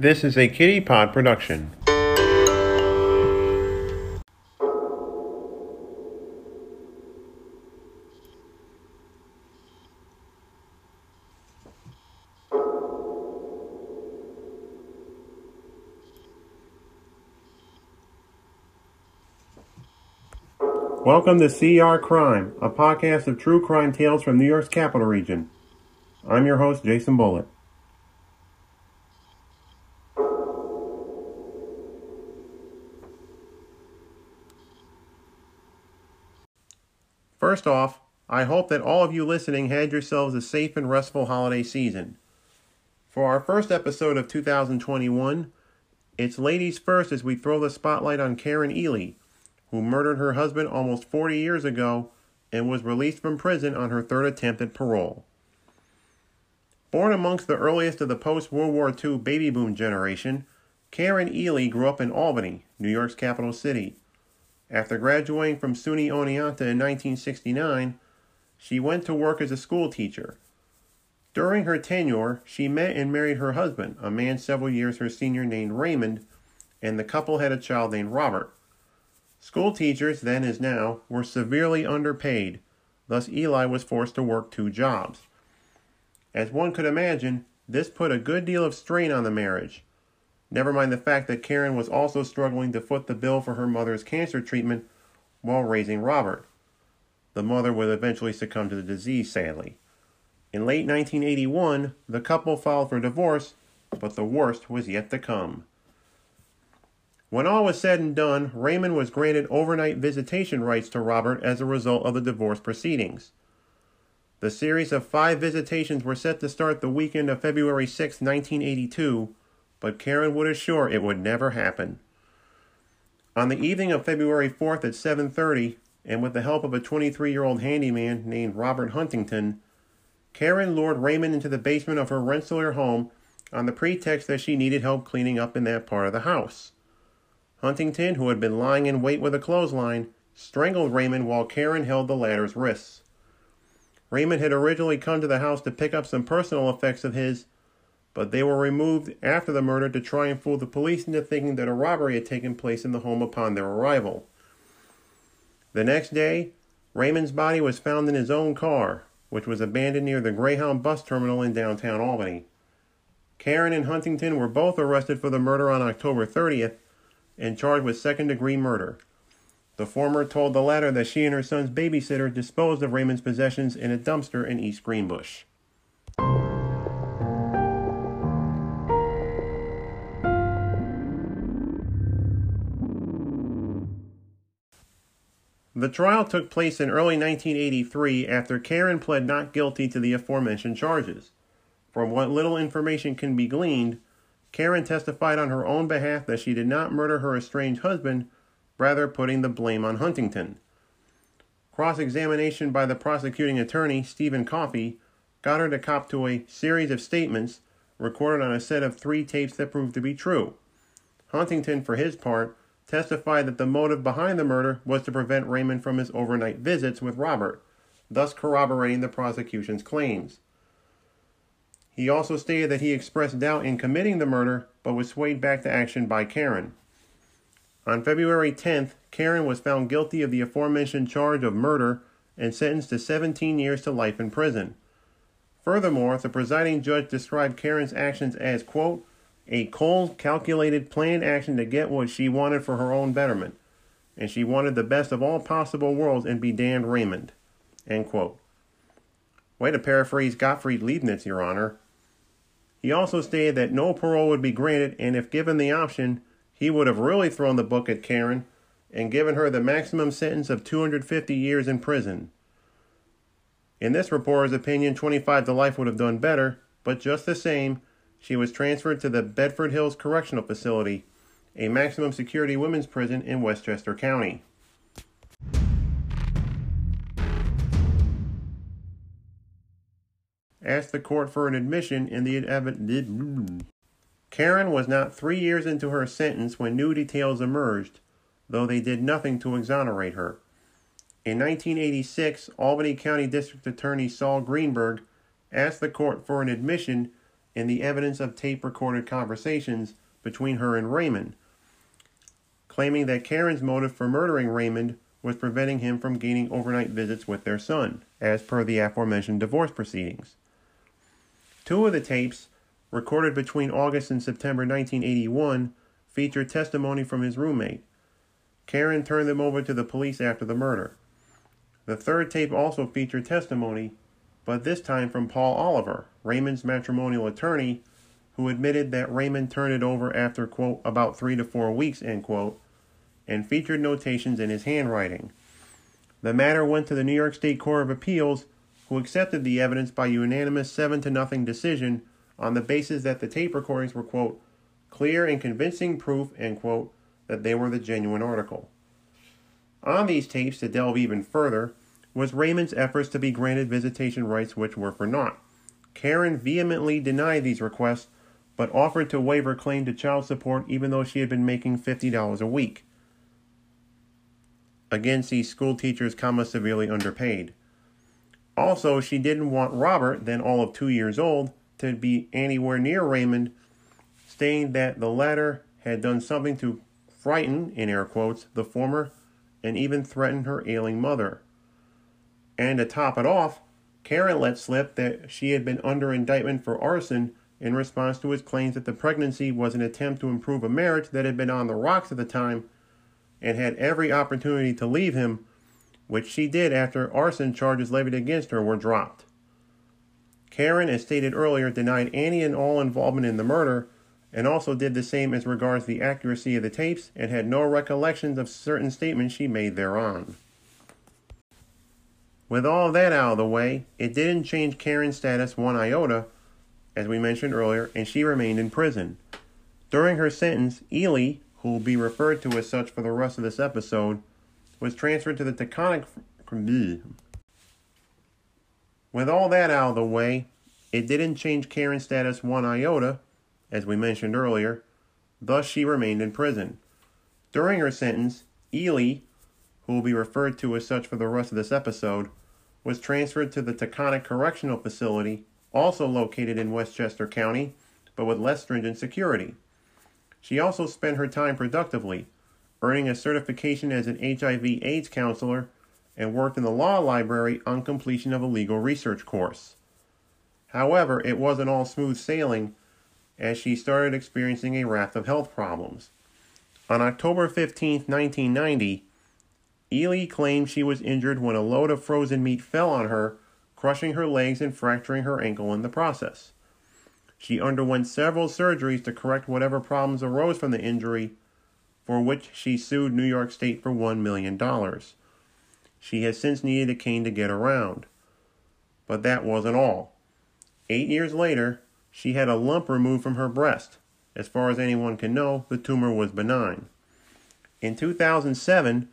This is a Kitty Pod production. Welcome to CR Crime, a podcast of true crime tales from New York's capital region. I'm your host, Jason Bullitt. First off, I hope that all of you listening had yourselves a safe and restful holiday season. For our first episode of 2021, it's ladies first as we throw the spotlight on Karen Ely, who murdered her husband almost 40 years ago and was released from prison on her third attempt at parole. Born amongst the earliest of the post World War II baby boom generation, Karen Ely grew up in Albany, New York's capital city. After graduating from SUNY Oneonta in 1969, she went to work as a school teacher. During her tenure, she met and married her husband, a man several years her senior named Raymond, and the couple had a child named Robert. School teachers, then as now, were severely underpaid, thus, Ely was forced to work two jobs. As one could imagine, this put a good deal of strain on the marriage. Never mind the fact that Karen was also struggling to foot the bill for her mother's cancer treatment while raising Robert. The mother would eventually succumb to the disease, sadly. In late 1981, the couple filed for divorce, but the worst was yet to come. When all was said and done, Raymond was granted overnight visitation rights to Robert as a result of the divorce proceedings. The series of five visitations were set to start the weekend of February 6, 1982, but Karen would assure it would never happen. On the evening of February 4th at 7:30, and with the help of a 23-year-old handyman named Robert Huntington, Karen lured Raymond into the basement of her Rensselaer home on the pretext that she needed help cleaning up in that part of the house. Huntington, who had been lying in wait with a clothesline, strangled Raymond while Karen held the latter's wrists. Raymond had originally come to the house to pick up some personal effects of his, but they were removed after the murder to try and fool the police into thinking that a robbery had taken place in the home upon their arrival. The next day, Raymond's body was found in his own car, which was abandoned near the Greyhound bus terminal in downtown Albany. Karen and Huntington were both arrested for the murder on October 30th and charged with second degree murder. The former told the latter that she and her son's babysitter disposed of Raymond's possessions in a dumpster in East Greenbush. The trial took place in early 1983 after Karen pled not guilty to the aforementioned charges. From what little information can be gleaned, Karen testified on her own behalf that she did not murder her estranged husband rather putting the blame on Huntington. Cross examination by the prosecuting attorney, Stephen Coffey, got her to cop to a series of statements recorded on a set of three tapes that proved to be true. Huntington, for his part, testified that the motive behind the murder was to prevent Raymond from his overnight visits with Robert, thus corroborating the prosecution's claims. He also stated that he expressed doubt in committing the murder, but was swayed back to action by Karen. On February 10th, Karen was found guilty of the aforementioned charge of murder and sentenced to 17 years to life in prison. Furthermore, the presiding judge described Karen's actions as, quote, a cold, calculated, planned action to get what she wanted for her own betterment, and she wanted the best of all possible worlds and be damned Raymond, end quote. Way to paraphrase Gottfried Leibniz, Your Honor. He also stated that no parole would be granted, and if given the option, he would have really thrown the book at Karen and given her the maximum sentence of 250 years in prison. In this reporter's opinion, 25 to life would have done better, but just the same, she was transferred to the Bedford Hills Correctional Facility, a maximum security women's prison in Westchester County. Asked the court for an admission in the evidence. Karen was not three years into her sentence when new details emerged, though they did nothing to exonerate her. In 1986, Albany County District Attorney Sol Greenberg asked the court for an admission in the evidence of tape recorded conversations between her and Raymond, claiming that Karen's motive for murdering Raymond was preventing him from gaining overnight visits with their son, as per the aforementioned divorce proceedings. Two of the tapes, recorded between August and September 1981, feature testimony from his roommate. Karen turned them over to the police after the murder. The third tape also featured testimony, but this time from Paul Oliver, Raymond's matrimonial attorney, who admitted that Raymond turned it over after, quote, about three to four weeks, end quote, and featured notations in his handwriting. The matter went to the New York State Court of Appeals, who accepted the evidence by unanimous 7 to nothing decision on the basis that the tape recordings were, quote, clear and convincing proof, end quote, that they were the genuine article. On these tapes, to delve even further, was Raymond's efforts to be granted visitation rights which were for naught. Karen vehemently denied these requests, but offered to waive her claim to child support even though she had been making $50 a week. Again, see school teachers, comma, severely underpaid. Also, she didn't want Robert, then all of two years old, to be anywhere near Raymond, stating that the latter had done something to frighten, in air quotes, the former and even threaten her ailing mother. And to top it off, Karen let slip that she had been under indictment for arson in response to his claims that the pregnancy was an attempt to improve a marriage that had been on the rocks at the time and had every opportunity to leave him, which she did after arson charges levied against her were dropped. Karen, as stated earlier, denied any and all involvement in the murder and also did the same as regards the accuracy of the tapes and had no recollections of certain statements she made thereon. With all that out of the way, it didn't change Karen's status one iota, as we mentioned earlier, and she remained in prison. During her sentence, Ely, who will be referred to as such for the rest of this episode, was transferred to the Taconic. With all that out of the way, it didn't change Karen's status one iota, as we mentioned earlier, thus she remained in prison. During her sentence, Ely, who will be referred to as such for the rest of this episode, was transferred to the Taconic Correctional Facility, also located in Westchester County, but with less stringent security. She also spent her time productively, earning a certification as an HIV AIDS counselor and worked in the law library on completion of a legal research course. However, it wasn't all smooth sailing as she started experiencing a raft of health problems. On October 15, 1990, Ely claimed she was injured when a load of frozen meat fell on her, crushing her legs and fracturing her ankle in the process. She underwent several surgeries to correct whatever problems arose from the injury, for which she sued New York State for $1 million. She has since needed a cane to get around. But that wasn't all. Eight years later, she had a lump removed from her breast. As far as anyone can know, the tumor was benign. In 2007,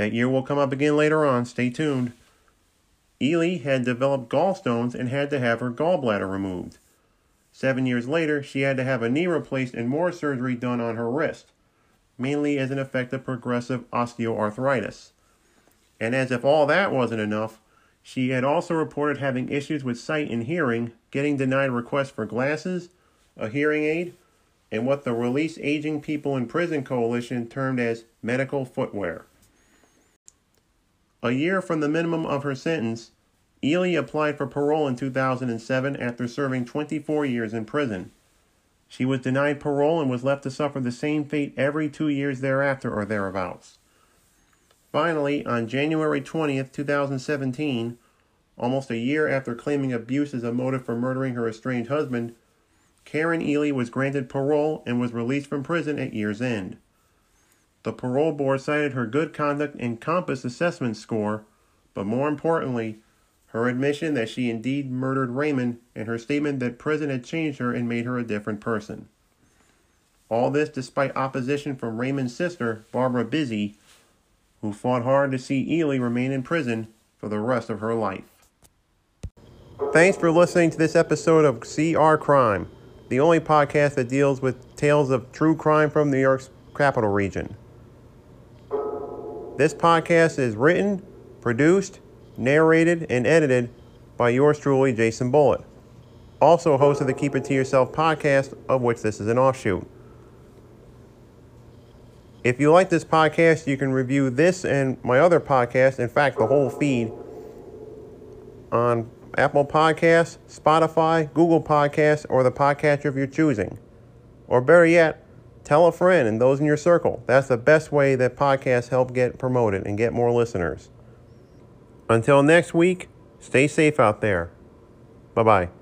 that year will come up again later on, stay tuned. Ely had developed gallstones and had to have her gallbladder removed. Seven years later, she had to have a knee replaced and more surgery done on her wrist, mainly as an effect of progressive osteoarthritis. And as if all that wasn't enough, she had also reported having issues with sight and hearing, getting denied requests for glasses, a hearing aid, and what the Release Aging People in Prison Coalition termed as medical footwear. A year from the minimum of her sentence, Ely applied for parole in 2007 after serving 24 years in prison. She was denied parole and was left to suffer the same fate every two years thereafter or thereabouts. Finally, on January 20th, 2017, almost a year after claiming abuse as a motive for murdering her estranged husband, Karen Ely was granted parole and was released from prison at year's end. The parole board cited her good conduct and COMPAS assessment score, but more importantly, her admission that she indeed murdered Raymond and her statement that prison had changed her and made her a different person. All this despite opposition from Raymond's sister, Barbara Busy, who fought hard to see Ely remain in prison for the rest of her life. Thanks for listening to this episode of CR Crime, the only podcast that deals with tales of true crime from New York's capital region. This podcast is written, produced, narrated, and edited by yours truly, Jason Bullitt. also host of the Keep It To Yourself podcast, of which this is an offshoot. If you like this podcast, you can review this and my other podcast, in fact, the whole feed, on Apple Podcasts, Spotify, Google Podcasts, or the podcatcher of your choosing. Or better yet, tell a friend and those in your circle. That's the best way that podcasts help get promoted and get more listeners. Until next week, stay safe out there. Bye bye.